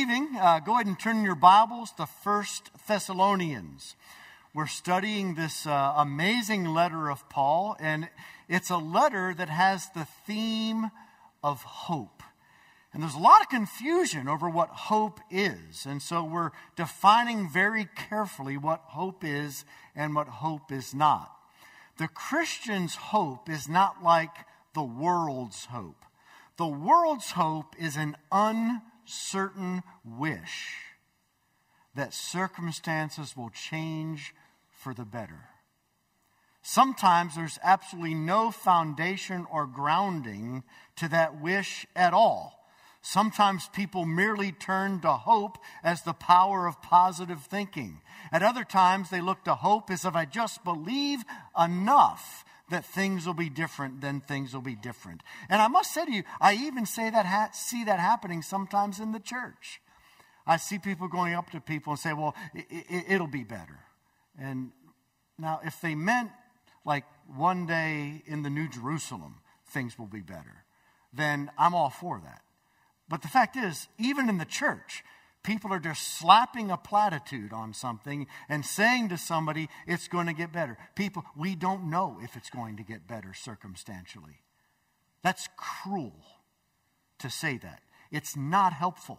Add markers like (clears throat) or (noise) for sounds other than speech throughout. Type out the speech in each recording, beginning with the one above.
evening, uh, go ahead and turn your Bibles to First Thessalonians. We're studying this uh, amazing letter of Paul, and it's a letter that has the theme of hope. And there's a lot of confusion over what hope is. And so we're defining very carefully what hope is and what hope is not. The Christian's hope is not like the world's hope. The world's hope is an uncertain wish that circumstances will change for the better. Sometimes there's absolutely no foundation or grounding to that wish at all. Sometimes people merely turn to hope as the power of positive thinking. At other times, they look to hope as if I just believe enough that things will be different, then things will be different. And I must say to you, I even say that ha- see that happening sometimes in the church. I see people going up to people and say, "Well, it, it, it'll be better." And now, if they meant like one day in the New Jerusalem, things will be better, then I'm all for that. But the fact is, even in the church, people are just slapping a platitude on something and saying to somebody, it's going to get better. People, we don't know if it's going to get better circumstantially. That's cruel to say that. It's not helpful.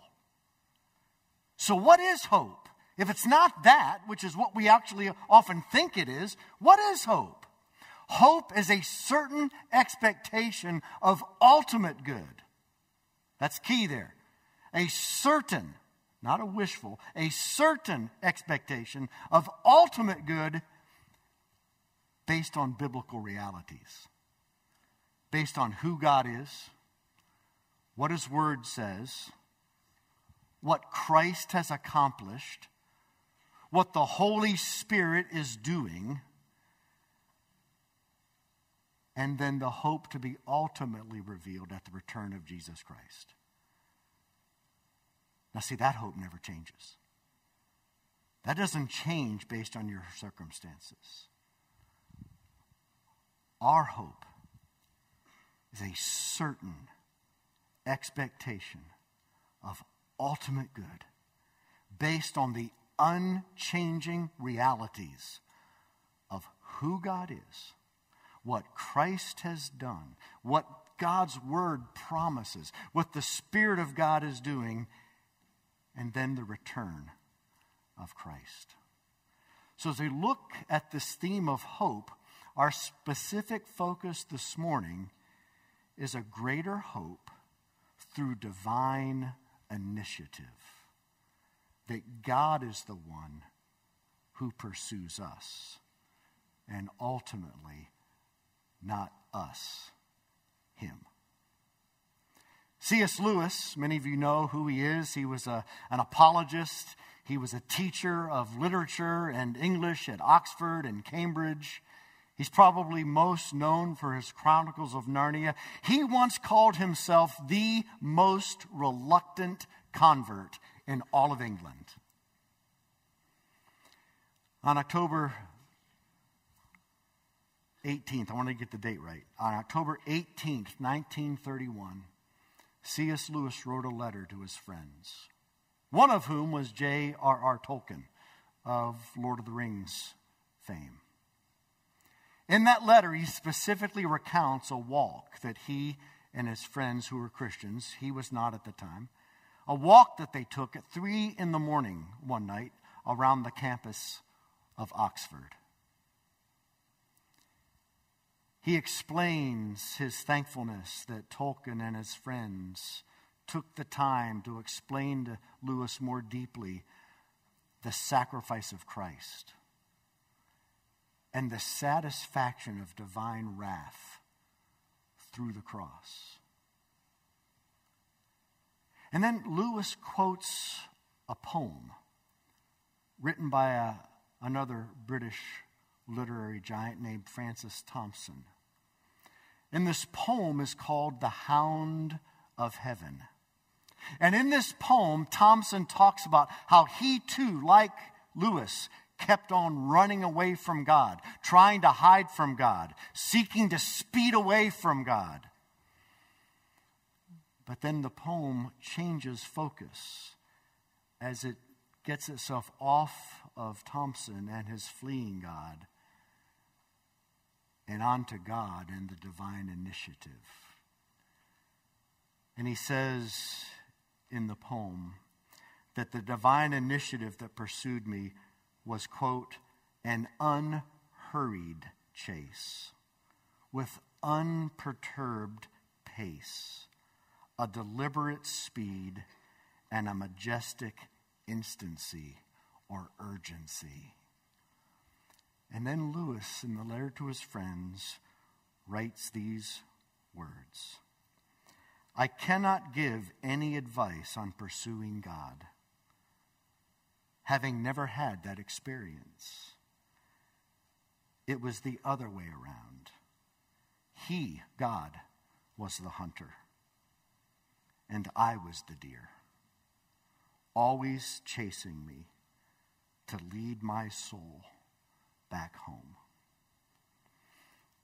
So, what is hope? If it's not that, which is what we actually often think it is, what is hope? Hope is a certain expectation of ultimate good. That's key there. A certain, not a wishful, a certain expectation of ultimate good based on biblical realities, based on who God is, what His Word says, what Christ has accomplished, what the Holy Spirit is doing, and then the hope to be ultimately revealed at the return of Jesus Christ. Now, see, that hope never changes. That doesn't change based on your circumstances. Our hope is a certain expectation of ultimate good based on the unchanging realities of who God is, what Christ has done, what God's Word promises, what the Spirit of God is doing, and then the return of Christ. So, as we look at this theme of hope, our specific focus this morning is a greater hope through divine initiative that God is the one who pursues us, and ultimately, not us, him. C.S. Lewis, many of you know who he is. He was a, an apologist, he was a teacher of literature and English at Oxford and Cambridge. He's probably most known for his Chronicles of Narnia. He once called himself the most reluctant convert in all of England. On October 18th, I want to get the date right. On October 18th, 1931, C.S. Lewis wrote a letter to his friends, one of whom was J.R.R. Tolkien of Lord of the Rings fame. In that letter, he specifically recounts a walk that he and his friends who were Christians, he was not at the time, a walk that they took at three in the morning one night around the campus of Oxford. He explains his thankfulness that Tolkien and his friends took the time to explain to Lewis more deeply the sacrifice of Christ and the satisfaction of divine wrath through the cross. And then Lewis quotes a poem written by a, another British literary giant named Francis Thompson. And this poem is called The Hound of Heaven. And in this poem, Thompson talks about how he too, like Lewis, kept on running away from God, trying to hide from God, seeking to speed away from God. But then the poem changes focus as it gets itself off of Thompson and his fleeing God and onto God and the divine initiative. And he says in the poem that the divine initiative that pursued me was, quote, an unhurried chase with unperturbed pace, a deliberate speed, and a majestic instancy or urgency. And then Lewis, in the letter to his friends, writes these words I cannot give any advice on pursuing God, having never had that experience. It was the other way around. He, God, was the hunter, and I was the deer, always chasing me to lead my soul back home.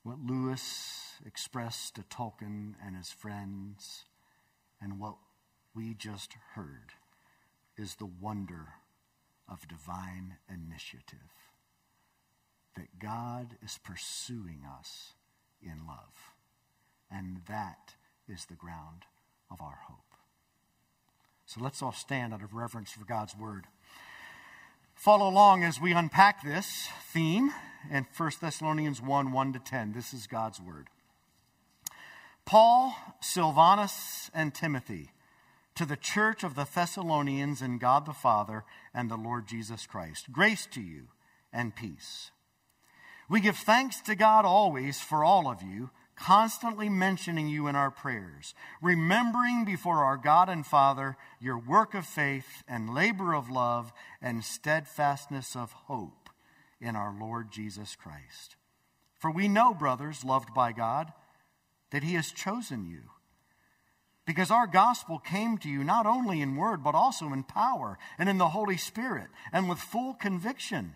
What Lewis expressed to Tolkien and his friends, and what we just heard, is the wonder of divine initiative. That God is pursuing us in love. And that is the ground of our hope. So let's all stand out of reverence for God's word. Follow along as we unpack this theme in 1 Thessalonians 1 1 to 10. This is God's word. Paul, Silvanus, and Timothy, to the church of the Thessalonians in God the Father and the Lord Jesus Christ. Grace to you and peace. We give thanks to God always for all of you constantly mentioning you in our prayers, remembering before our God and Father your work of faith and labor of love and steadfastness of hope in our Lord Jesus Christ. For we know, brothers, loved by God, that He has chosen you. Because our gospel came to you not only in word, but also in power and in the Holy Spirit and with full conviction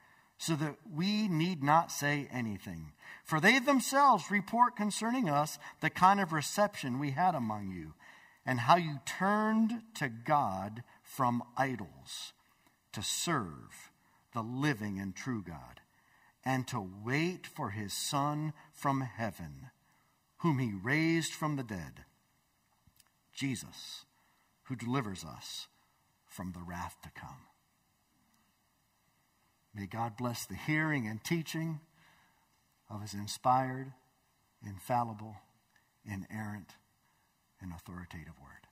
so that we need not say anything. For they themselves report concerning us the kind of reception we had among you, and how you turned to God from idols to serve the living and true God, and to wait for his Son from heaven, whom he raised from the dead, Jesus, who delivers us from the wrath to come. May God bless the hearing and teaching of his inspired, infallible, inerrant, and authoritative word.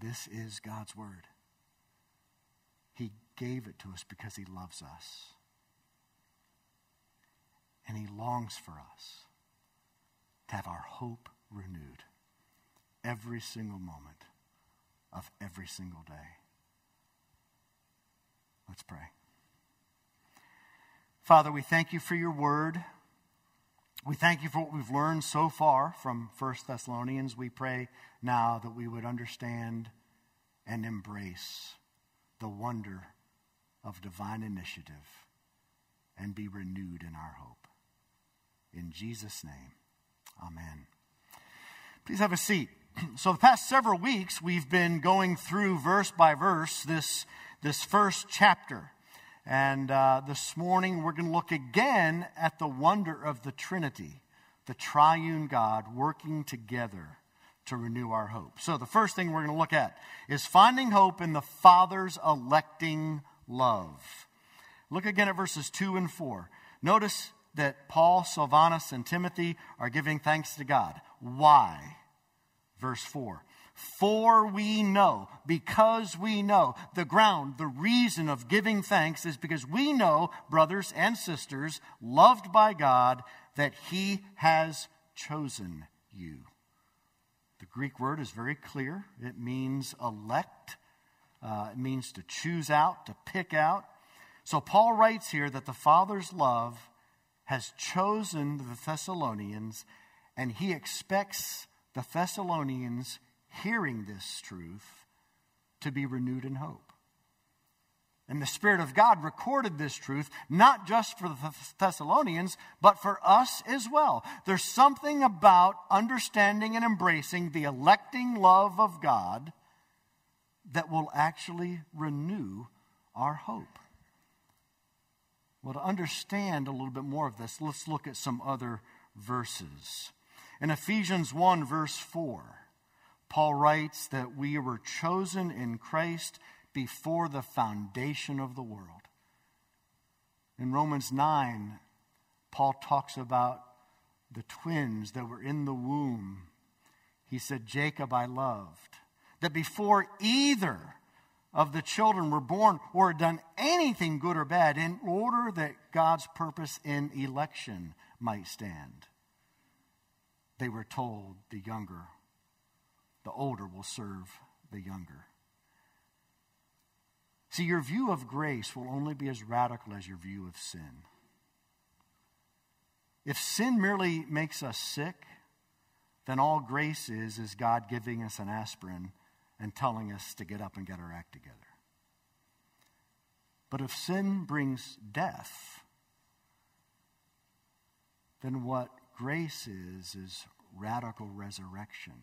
This is God's word. He gave it to us because he loves us. And he longs for us to have our hope renewed every single moment of every single day. Let's pray. Father, we thank you for your word. We thank you for what we've learned so far from 1 Thessalonians. We pray now that we would understand and embrace the wonder of divine initiative and be renewed in our hope. In Jesus' name, amen. Please have a seat. (clears throat) So, the past several weeks, we've been going through verse by verse this, this first chapter. And uh, this morning we're going to look again at the wonder of the Trinity, the triune God working together to renew our hope. So, the first thing we're going to look at is finding hope in the Father's electing love. Look again at verses 2 and 4. Notice that Paul, Silvanus, and Timothy are giving thanks to God. Why? Verse 4 for we know, because we know, the ground, the reason of giving thanks is because we know, brothers and sisters, loved by God, that He has chosen you. The Greek word is very clear. It means elect, uh, it means to choose out, to pick out. So Paul writes here that the Father's love has chosen the Thessalonians, and he expects the Thessalonians hearing this truth to be renewed in hope. And the Spirit of God recorded this truth, not just for the Thessalonians, but for us as well. There's something about understanding and embracing the electing love of God that will actually renew our hope. Well, to understand a little bit more of this, let's look at some other verses. In Ephesians 1, verse 4, Paul writes that we were chosen in Christ before the foundation of the world. In Romans 9, Paul talks about the twins that were in the womb. He said, Jacob I loved. That before either of the children were born or had done anything good or bad, in order that God's purpose in election might stand, they were told the younger, the older will serve the younger. See, your view of grace will only be as radical as your view of sin. If sin merely makes us sick, then all grace is is God giving us an aspirin and telling us to get up and get our act together. But if sin brings death, then what grace is, is radical resurrection.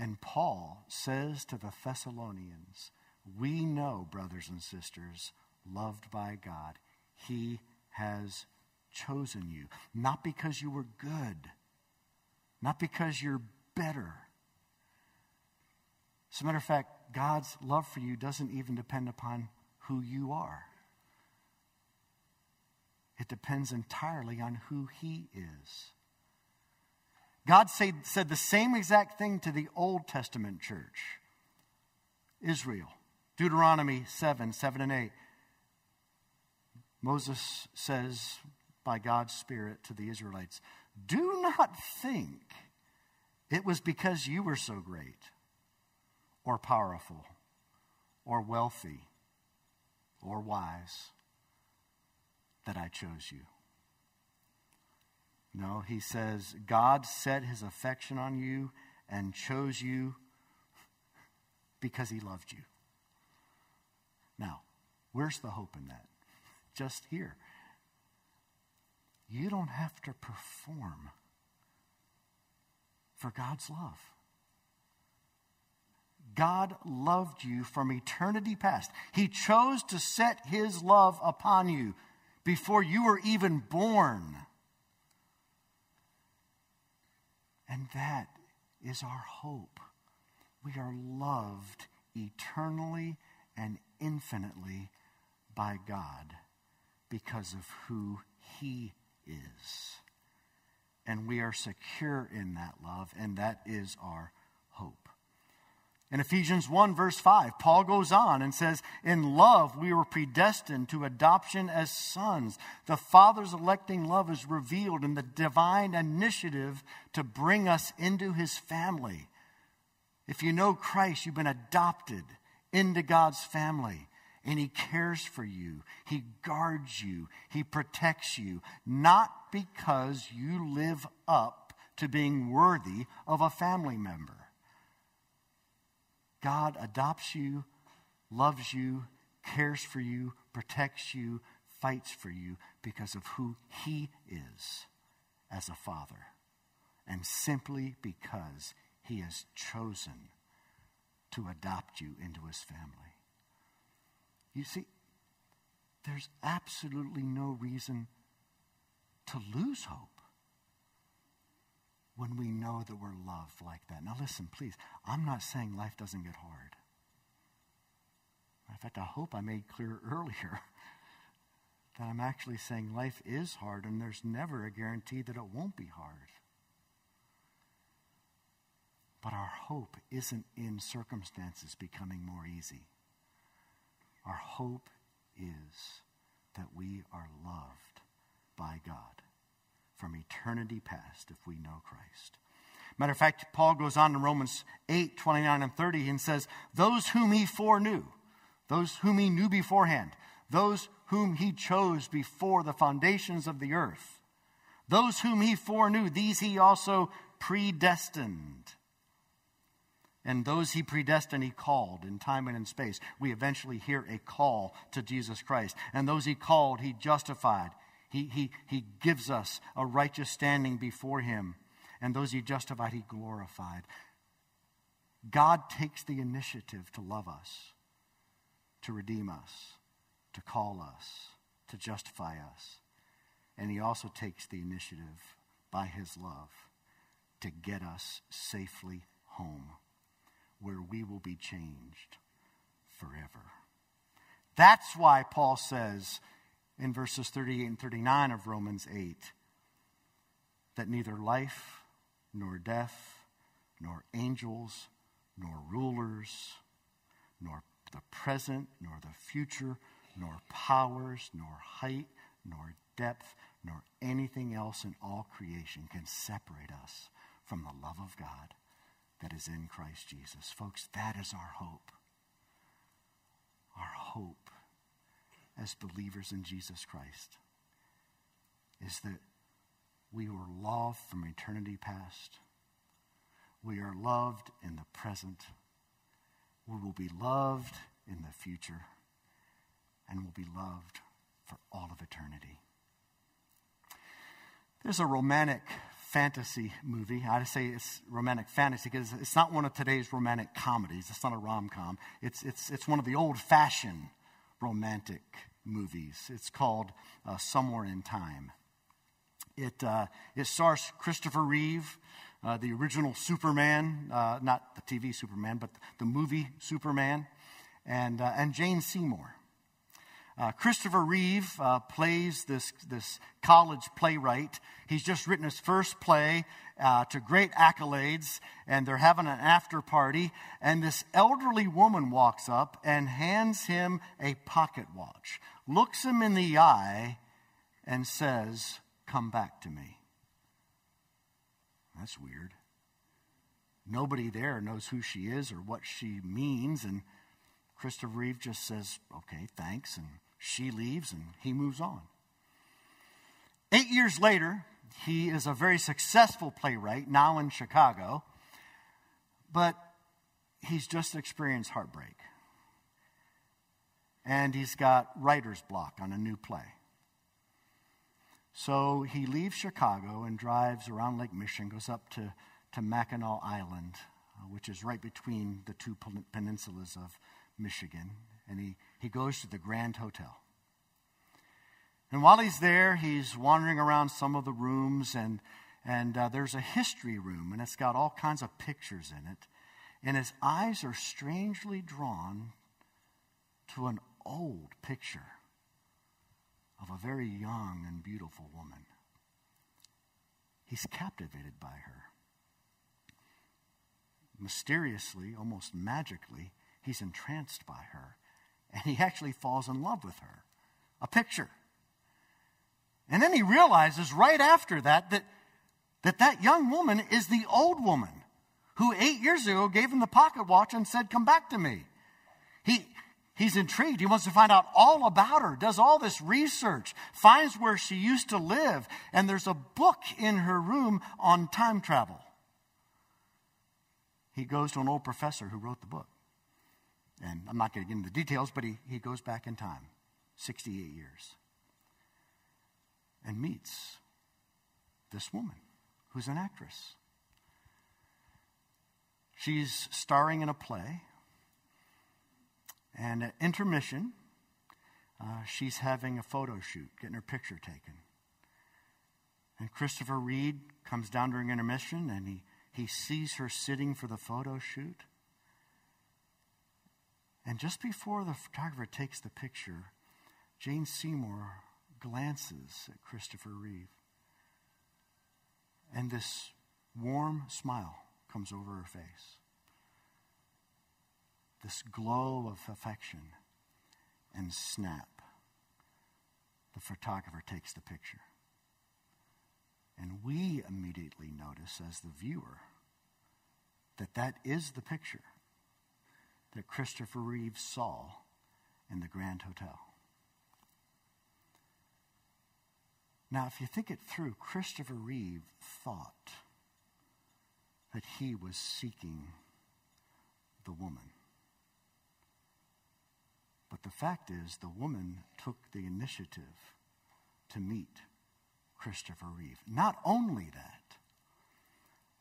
And Paul says to the Thessalonians, We know, brothers and sisters, loved by God, He has chosen you. Not because you were good, not because you're better. As a matter of fact, God's love for you doesn't even depend upon who you are. It depends entirely on who He is. God say, said the same exact thing to the Old Testament church, Israel. Deuteronomy 7 7 and 8. Moses says by God's Spirit to the Israelites, Do not think it was because you were so great, or powerful, or wealthy, or wise that I chose you. No, he says, God set his affection on you and chose you because he loved you. Now, where's the hope in that? Just here. You don't have to perform for God's love. God loved you from eternity past. He chose to set his love upon you before you were even born. And that is our hope. We are loved eternally and infinitely by God because of who He is. And we are secure in that love, and that is our. In Ephesians 1, verse 5, Paul goes on and says, In love we were predestined to adoption as sons. The Father's electing love is revealed in the divine initiative to bring us into his family. If you know Christ, you've been adopted into God's family, and he cares for you, he guards you, he protects you, not because you live up to being worthy of a family member God adopts you, loves you, cares for you, protects you, fights for you because of who He is as a father, and simply because He has chosen to adopt you into His family. You see, there's absolutely no reason to lose hope when we know that we're loved like that. Now, listen, please. I'm not saying life doesn't get hard. In fact, I hope I made clear (laughs) earlier that I'm actually saying life is hard and there's never a guarantee that it won't be hard. But our hope isn't in circumstances becoming more easy. Our hope is that we are loved by God from eternity past if we know Christ. Matter of fact, Paul goes on in Romans 8, 29 and 30 and says, Those whom he foreknew, those whom he knew beforehand, those whom he chose before the foundations of the earth, those whom he foreknew, these he also predestined. And those he predestined, he called in time and in space. We eventually hear a call to Jesus Christ. And those he called, he justified. He, he, he gives us a righteous standing before him. And those he justified, he glorified. God takes the initiative to love us, to redeem us, to call us, to justify us. And he also takes the initiative by his love to get us safely home, where we will be changed forever. That's why Paul says in verses 38 and 39 of Romans 8 that neither life nor death, nor angels, nor rulers, nor the present, nor the future, nor powers, nor height, nor depth, nor anything else in all creation can separate us from the love of God that is in Christ Jesus. Folks, that is our hope. Our hope as believers in Jesus Christ is that we were loved from eternity past. We are loved in the present. We will be loved in the future and will be loved for all of eternity. There's a romantic fantasy movie. I say it's romantic fantasy because it's not one of today's romantic comedies. It's not a rom com. It's, it's, it's one of the old fashioned romantic movies. It's called uh, Somewhere in Time. It, uh, it stars Christopher Reeve, uh, the original Superman, uh, not the TV Superman, but the movie Superman, and, uh, and Jane Seymour. Uh, Christopher Reeve uh, plays this, this college playwright. He's just written his first play uh, to great accolades, and they're having an after party. And this elderly woman walks up and hands him a pocket watch, looks him in the eye, and says, Come back to me. That's weird. Nobody there knows who she is or what she means, and Christopher Reeve just says, Okay, thanks, and she leaves and he moves on. Eight years later, he is a very successful playwright, now in Chicago, but he's just experienced heartbreak. And he's got writer's block on a new play. So he leaves Chicago and drives around Lake Michigan, goes up to, to Mackinac Island, uh, which is right between the two peninsulas of Michigan, and he, he goes to the Grand Hotel. And while he's there, he's wandering around some of the rooms, and, and uh, there's a history room, and it's got all kinds of pictures in it. And his eyes are strangely drawn to an old picture of a very young and beautiful woman. He's captivated by her. Mysteriously, almost magically, he's entranced by her and he actually falls in love with her. A picture. And then he realizes right after that that that, that young woman is the old woman who eight years ago gave him the pocket watch and said, Come back to me. He, he's intrigued. He wants to find out all about her, does all this research, finds where she used to live, and there's a book in her room on time travel. He goes to an old professor who wrote the book. And I'm not going to get into the details, but he, he goes back in time 68 years and meets this woman who's an actress. She's starring in a play, and at intermission, uh, she's having a photo shoot, getting her picture taken. And Christopher Reeve comes down during intermission and he, he sees her sitting for the photo shoot. And just before the photographer takes the picture, Jane Seymour glances at Christopher Reeve. And this warm smile comes over her face. This glow of affection. And snap, the photographer takes the picture. And we immediately notice, as the viewer, that that is the picture that Christopher Reeve saw in the Grand Hotel. Now, if you think it through, Christopher Reeve thought that he was seeking the woman. But the fact is, the woman took the initiative to meet Christopher Reeve. Not only that,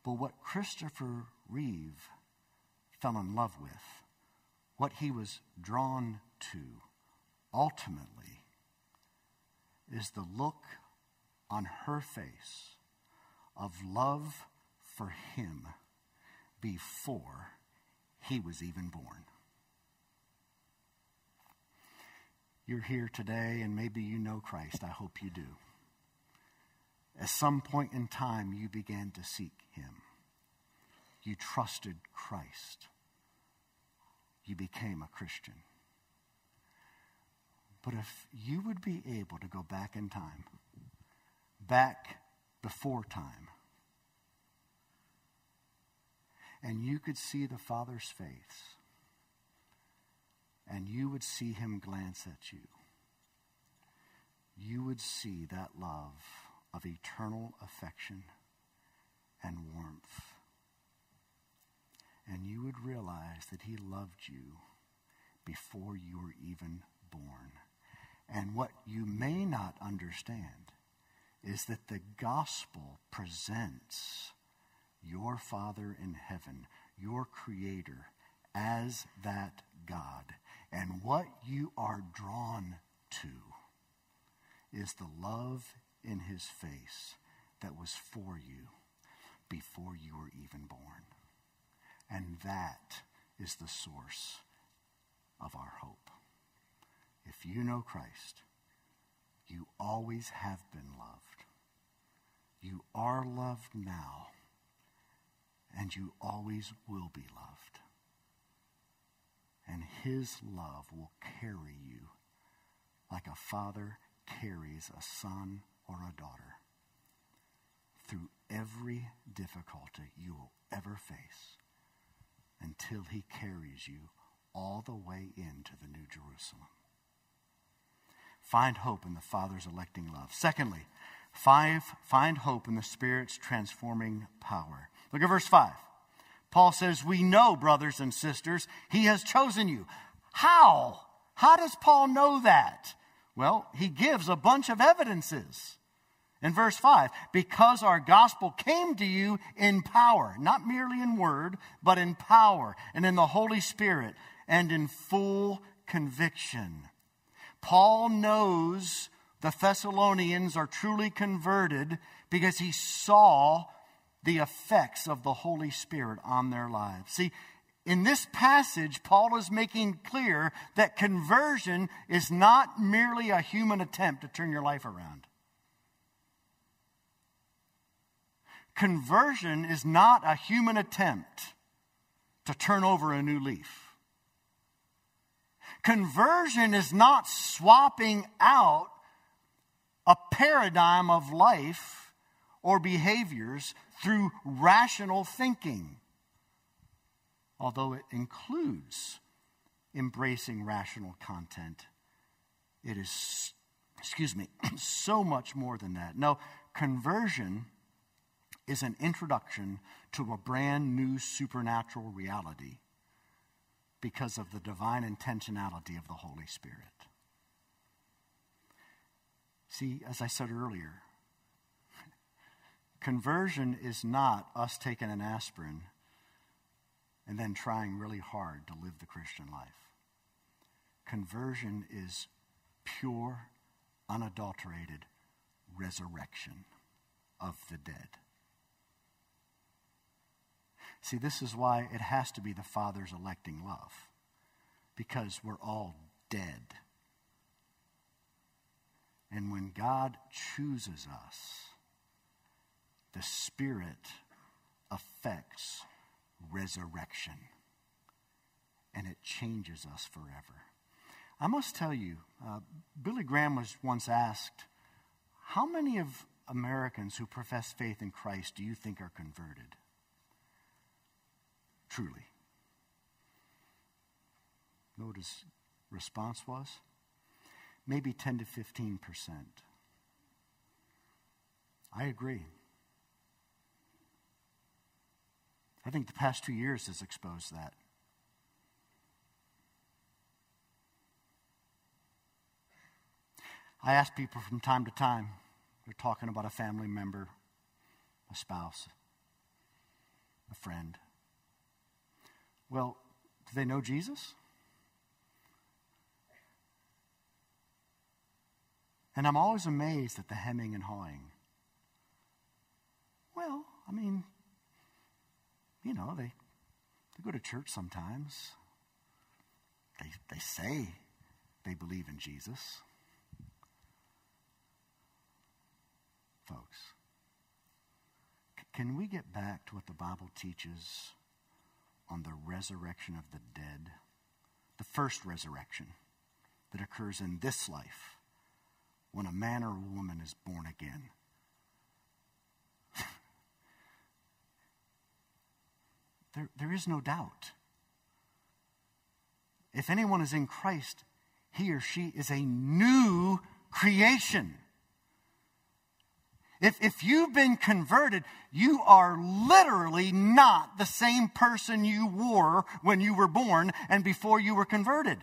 but what Christopher Reeve fell in love with, what he was drawn to ultimately, is the look on her face of love for him before he was even born. You're here today and maybe you know Christ. I hope you do. At some point in time, you began to seek him. You trusted Christ. You became a Christian. But if you would be able to go back in time, back before time. And you could see the Father's face, and you would see him glance at you. You would see that love of eternal affection and warmth. And you would realize that he loved you before you were even born. And what you may not understand is that the gospel presents your Father in heaven, your Creator, as that God. And what you are drawn to is the love in his face that was for you before you were even born. And that is the source of our hope. If you know Christ, you always have been loved. You are loved now, and you always will be loved. And his love will carry you like a father carries a son or a daughter through every difficulty you will ever face until he carries you all the way into the New Jerusalem. Find hope in the Father's electing love. Secondly, five, find hope in the Spirit's transforming power. Look at verse 5. Paul says, We know, brothers and sisters, he has chosen you. How? How does Paul know that? Well, he gives a bunch of evidences. In verse 5, because our gospel came to you in power, not merely in word, but in power and in the Holy Spirit and in full conviction. Paul knows the Thessalonians are truly converted because he saw the effects of the Holy Spirit on their lives. See, in this passage, Paul is making clear that conversion is not merely a human attempt to turn your life around. Conversion is not a human attempt to turn over a new leaf. Conversion is not swapping out a paradigm of life or behaviors through rational thinking, although it includes embracing rational content. It is, excuse me, (clears throat) so much more than that. No, conversion is an introduction to a brand new supernatural reality because of the divine intentionality of the Holy Spirit. See, as I said earlier, conversion is not us taking an aspirin and then trying really hard to live the Christian life. Conversion is pure, unadulterated resurrection of the dead. See, this is why it has to be the Father's electing love, because we're all dead. And when God chooses us, the Spirit affects resurrection and it changes us forever. I must tell you, uh, Billy Graham was once asked, How many of Americans who profess faith in Christ do you think are converted? Truly. Notice response was? Maybe 10 to 15%. I agree. I think the past two years has exposed that. I ask people from time to time, they're talking about a family member, a spouse, a friend. Well, do they know Jesus? And I'm always amazed at the hemming and hawing. Well, I mean, you know, they, they go to church sometimes. They, they say they believe in Jesus. Folks, c- can we get back to what the Bible teaches on the resurrection of the dead? The first resurrection that occurs in this life when a man or a woman is born again. (laughs) there, there is no doubt. If anyone is in Christ, he or she is a new creation. If, if you've been converted, you are literally not the same person you were when you were born and before you were converted.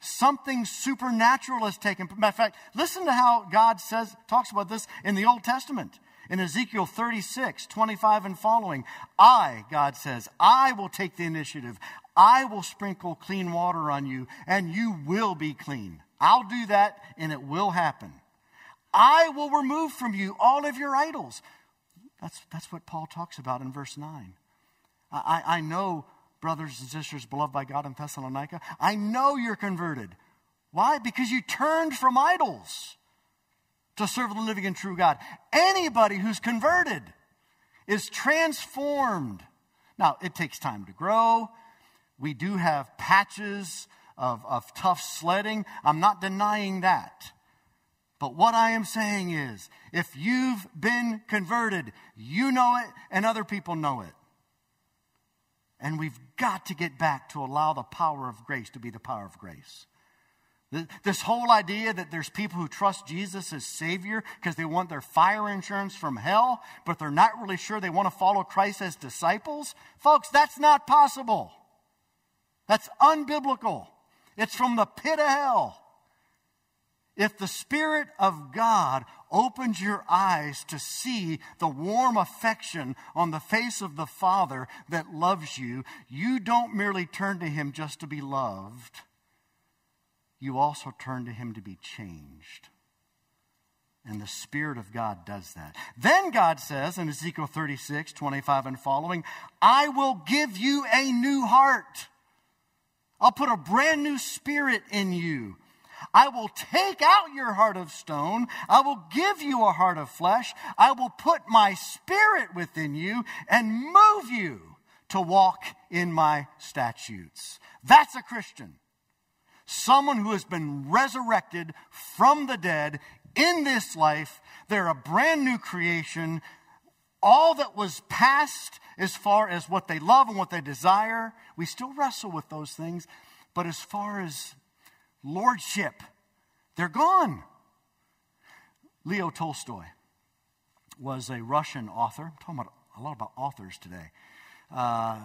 Something supernatural has taken. Matter of fact, listen to how God says, talks about this in the Old Testament. In Ezekiel 36, 25 and following, I, God says, I will take the initiative. I will sprinkle clean water on you, and you will be clean. I'll do that, and it will happen. I will remove from you all of your idols. That's, that's what Paul talks about in verse 9. I, I know, brothers and sisters, beloved by God in Thessalonica, I know you're converted. Why? Because you turned from idols to serve the living and true God. Anybody who's converted is transformed. Now, it takes time to grow. We do have patches of, of tough sledding. I'm not denying that. But what I am saying is, if you've been converted, you know it and other people know it. And we've got to get back to allow the power of grace to be the power of grace. This whole idea that there's people who trust Jesus as Savior because they want their fire insurance from hell, but they're not really sure they want to follow Christ as disciples. Folks, that's not possible. That's unbiblical. It's from the pit of hell. If the Spirit of God opens your eyes to see the warm affection on the face of the Father that loves you, you don't merely turn to Him just to be loved you also turn to Him to be changed. And the Spirit of God does that. Then God says in Ezekiel 36, 25 and following, I will give you a new heart. I'll put a brand new spirit in you. I will take out your heart of stone. I will give you a heart of flesh. I will put my spirit within you and move you to walk in my statutes. That's a Christian someone who has been resurrected from the dead in this life. They're a brand new creation. All that was past, as far as what they love and what they desire, we still wrestle with those things. But as far as lordship, they're gone. Leo Tolstoy was a Russian author. I'm talking about a lot about authors today. Uh,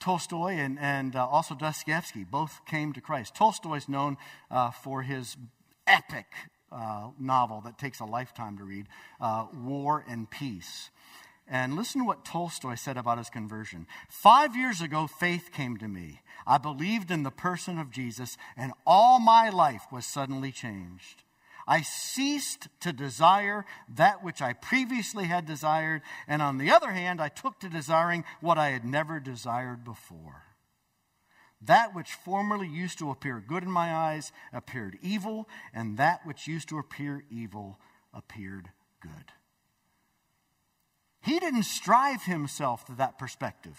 Tolstoy and, and uh, also Dostoevsky both came to Christ. Tolstoy is known uh, for his epic uh, novel that takes a lifetime to read, uh, War and Peace. And listen to what Tolstoy said about his conversion. Five years ago, faith came to me. I believed in the person of Jesus, and all my life was suddenly changed. I ceased to desire that which I previously had desired, and on the other hand, I took to desiring what I had never desired before. That which formerly used to appear good in my eyes appeared evil, and that which used to appear evil appeared good. He didn't strive himself to that perspective.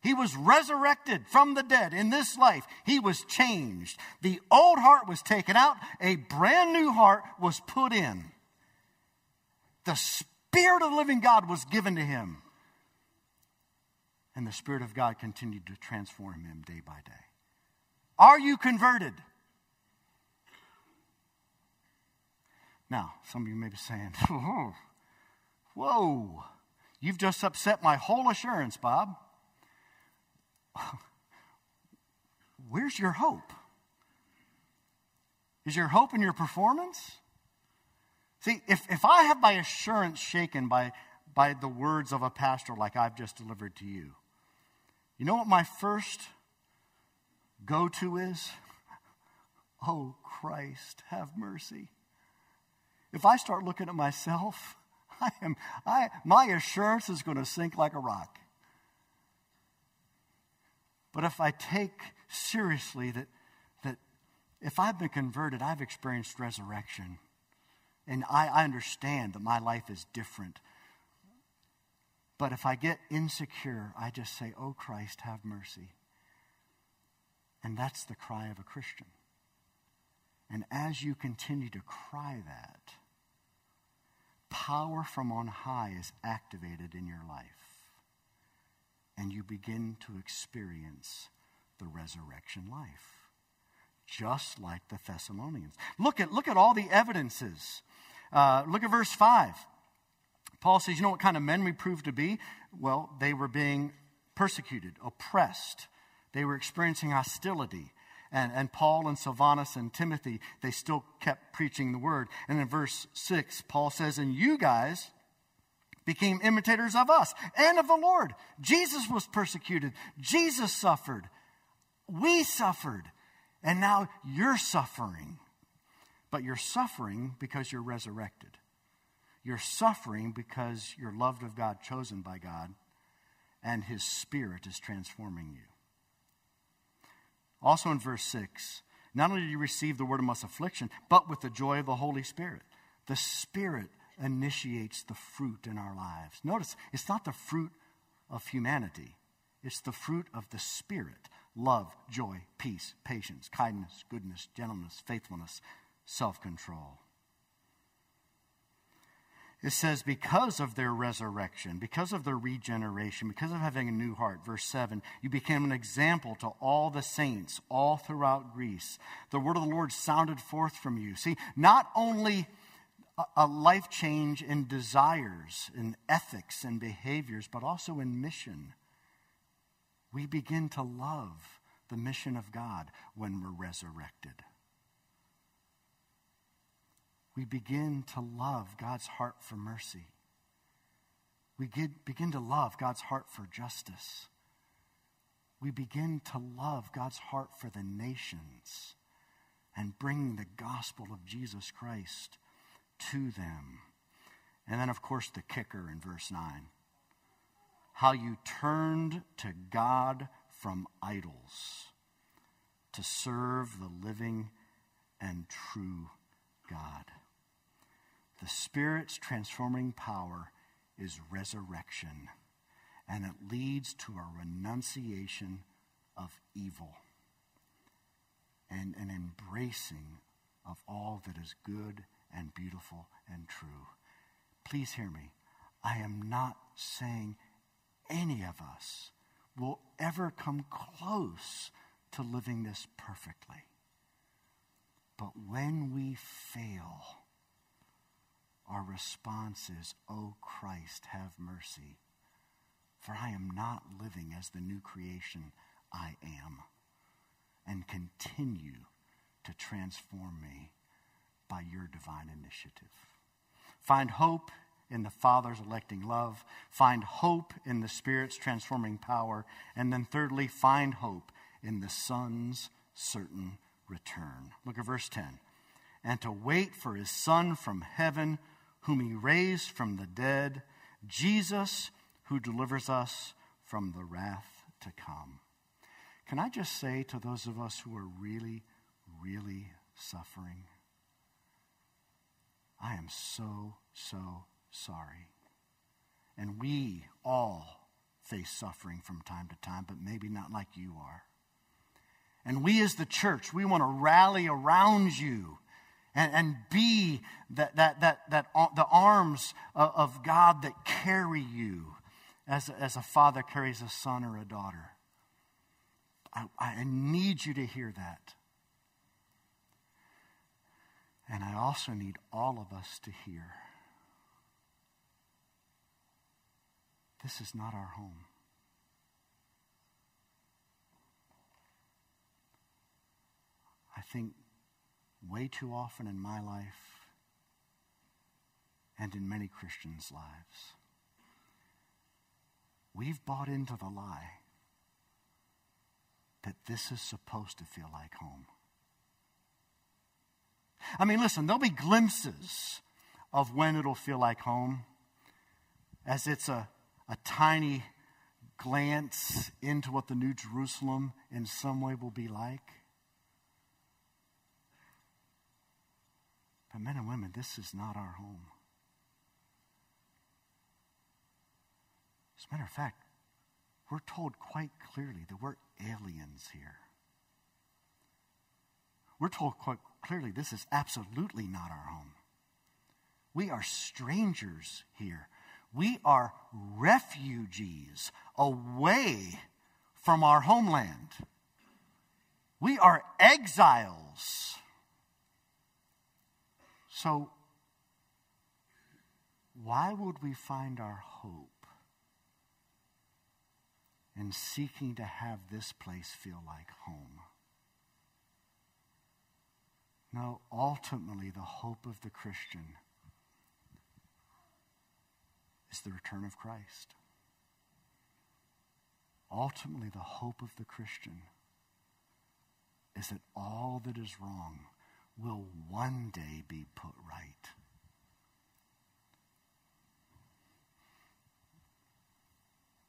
He was resurrected from the dead in this life. He was changed. The old heart was taken out, a brand new heart was put in. The Spirit of the living God was given to him. And the Spirit of God continued to transform him day by day. Are you converted? Now, some of you may be saying, (laughs) Whoa, you've just upset my whole assurance, Bob. (laughs) Where's your hope? Is your hope in your performance? See, if, if I have my assurance shaken by, by the words of a pastor like I've just delivered to you, you know what my first go to is? (laughs) Oh, Christ, have mercy. If I start looking at myself, I am, I, my assurance is going to sink like a rock. But if I take seriously that, that if I've been converted, I've experienced resurrection. And I, I understand that my life is different. But if I get insecure, I just say, Oh Christ, have mercy. And that's the cry of a Christian. And as you continue to cry that, power from on high is activated in your life. And you begin to experience the resurrection life, just like the Thessalonians. Look at, look at all the evidences. Uh, look at verse 5. Paul says, You know what kind of men we proved to be? Well, they were being persecuted, oppressed, they were experiencing hostility. And, and Paul and Silvanus and Timothy, they still kept preaching the word. And in verse 6, Paul says, And you guys became imitators of us and of the Lord. Jesus was persecuted, Jesus suffered, we suffered, and now you're suffering. But you're suffering because you're resurrected. You're suffering because you're loved of God, chosen by God, and His Spirit is transforming you. Also in verse 6, not only do you receive the word of most affliction, but with the joy of the Holy Spirit. The Spirit initiates the fruit in our lives. Notice, it's not the fruit of humanity, it's the fruit of the Spirit love, joy, peace, patience, kindness, goodness, gentleness, faithfulness, self control. It says, because of their resurrection, because of their regeneration, because of having a new heart, verse 7, you became an example to all the saints all throughout Greece. The word of the Lord sounded forth from you. See, not only a life change in desires, in ethics and behaviors, but also in mission. We begin to love the mission of God when we're resurrected we begin to love God's heart for mercy. We get, begin to love God's heart for justice. We begin to love God's heart for the nations and bring the gospel of Jesus Christ to them. And then, of course, the kicker in verse 9 how you turned to God from idols to serve the living and true God. The Spirit's transforming power is resurrection, and it leads to a renunciation of evil and an embracing of all that is good and beautiful and true. Please hear me. I am not saying any of us will ever come close to living this perfectly. But when we fail, our response is, Oh Christ, have mercy, for I am not living as the new creation I am, and continue to transform me by your divine initiative. Find hope in the Father's electing love, find hope in the Spirit's transforming power, and then thirdly, find hope in the Son's certain return. Look at verse 10. And to wait for his Son from heaven whom he raised from the dead, Jesus, who delivers us from the wrath to come. Can I just say to those of us who are really, really suffering, I am so, so sorry. And we all face suffering from time to time, but maybe not like you are. And we as the church, we want to rally around you and, and be that, that, that, that, uh, the arms of, of God that carry you as, as a father carries a son or a daughter. I, I need you to hear that. And I also need all of us to hear this is not our home. I think way too often in my life and in many Christians' lives, we've bought into the lie that this is supposed to feel like home. I mean, listen, there'll be glimpses of when it'll feel like home, as it's a, a tiny glance into what the New Jerusalem in some way will be like. But, men and women, this is not our home. As a matter of fact, we're told quite clearly that we're aliens here. We're told quite clearly this is absolutely not our home. We are strangers here. We are refugees away from our homeland. We are exiles. So, why would we find our hope in seeking to have this place feel like home? No, ultimately, the hope of the Christian is the return of Christ. Ultimately, the hope of the Christian is that all that is wrong will one day be put right.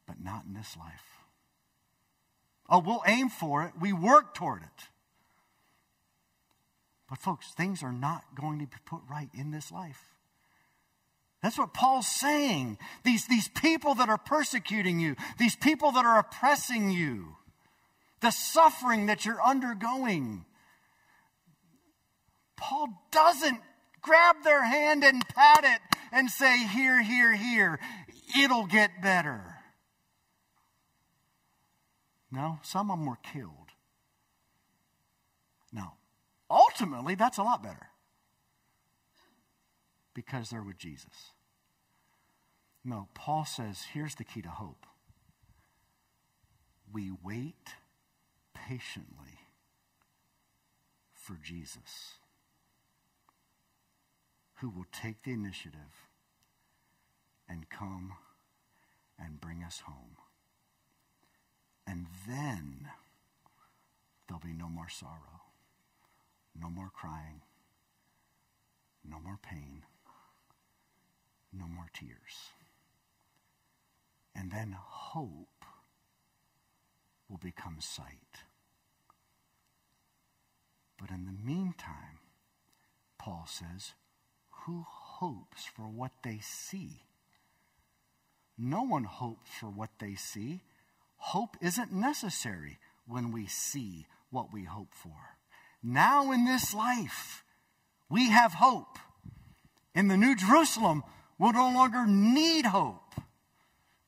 But not in this life. Oh, we'll aim for it. We work toward it. But, folks, things are not going to be put right in this life. That's what Paul's saying. These, these people that are persecuting you, these people that are oppressing you, the suffering that you're undergoing. Paul doesn't grab their hand and pat it and say, Here, here, here, it'll get better. No, some of them were killed. No, ultimately, that's a lot better because they're with Jesus. No, Paul says here's the key to hope we wait patiently for Jesus, who will take the initiative and come and bring us home. And then there'll be no more sorrow, no more crying, no more pain, no more tears. And then hope will become sight. But in the meantime, Paul says, who hopes for what they see? No one hopes for what they see. Hope isn't necessary when we see what we hope for. Now, in this life, we have hope. In the New Jerusalem, we'll no longer need hope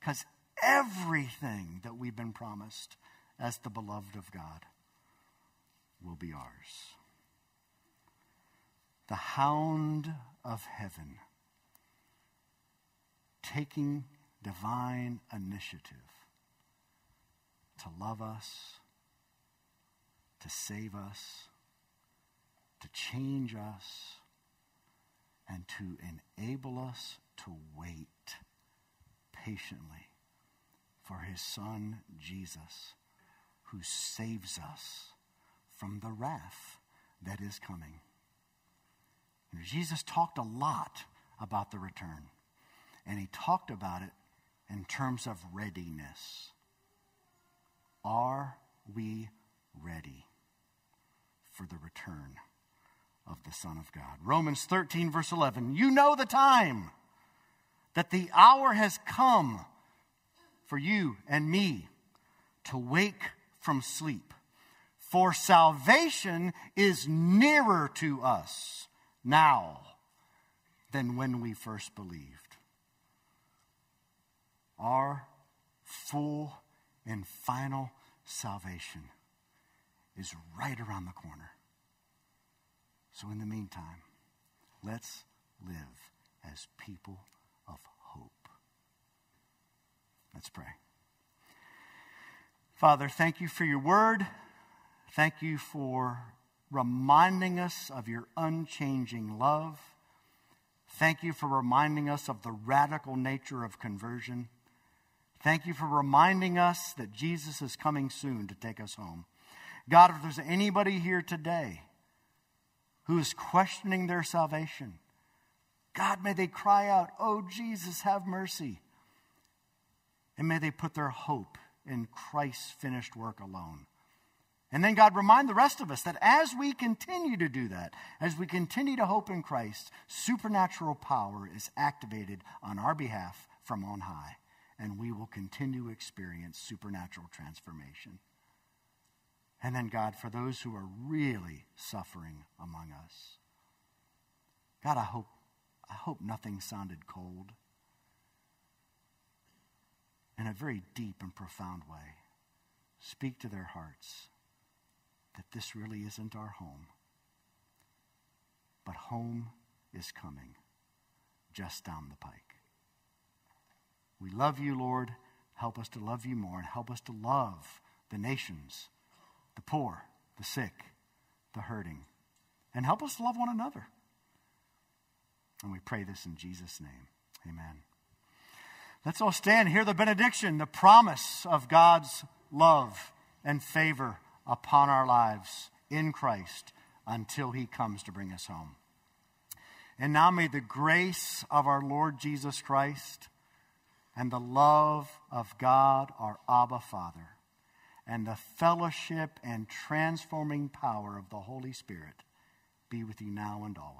because everything that we've been promised as the beloved of God will be ours. The hound of heaven taking divine initiative to love us, to save us, to change us, and to enable us to wait patiently for his son Jesus, who saves us from the wrath that is coming. Jesus talked a lot about the return, and he talked about it in terms of readiness. Are we ready for the return of the Son of God? Romans 13, verse 11. You know the time that the hour has come for you and me to wake from sleep. For salvation is nearer to us now than when we first believed. Our full and final salvation is right around the corner. So, in the meantime, let's live as people of hope. Let's pray. Father, thank you for your word. Thank you for reminding us of your unchanging love. Thank you for reminding us of the radical nature of conversion. Thank you for reminding us that Jesus is coming soon to take us home. God, if there's anybody here today who is questioning their salvation, God, may they cry out, Oh, Jesus, have mercy. And may they put their hope in Christ's finished work alone. And then, God, remind the rest of us that as we continue to do that, as we continue to hope in Christ, supernatural power is activated on our behalf from on high, and we will continue to experience supernatural transformation. And then, God, for those who are really suffering among us, God, I hope, I hope nothing sounded cold. In a very deep and profound way, speak to their hearts that this really isn't our home. But home is coming just down the pike. We love you, Lord. Help us to love you more and help us to love the nations, the poor, the sick, the hurting, and help us love one another. And we pray this in Jesus' name. Amen. Let's all stand hear the benediction, the promise of God's love and favor upon our lives in Christ until he comes to bring us home. And now may the grace of our Lord Jesus Christ and the love of God, our Abba Father, and the fellowship and transforming power of the Holy Spirit be with you now and always.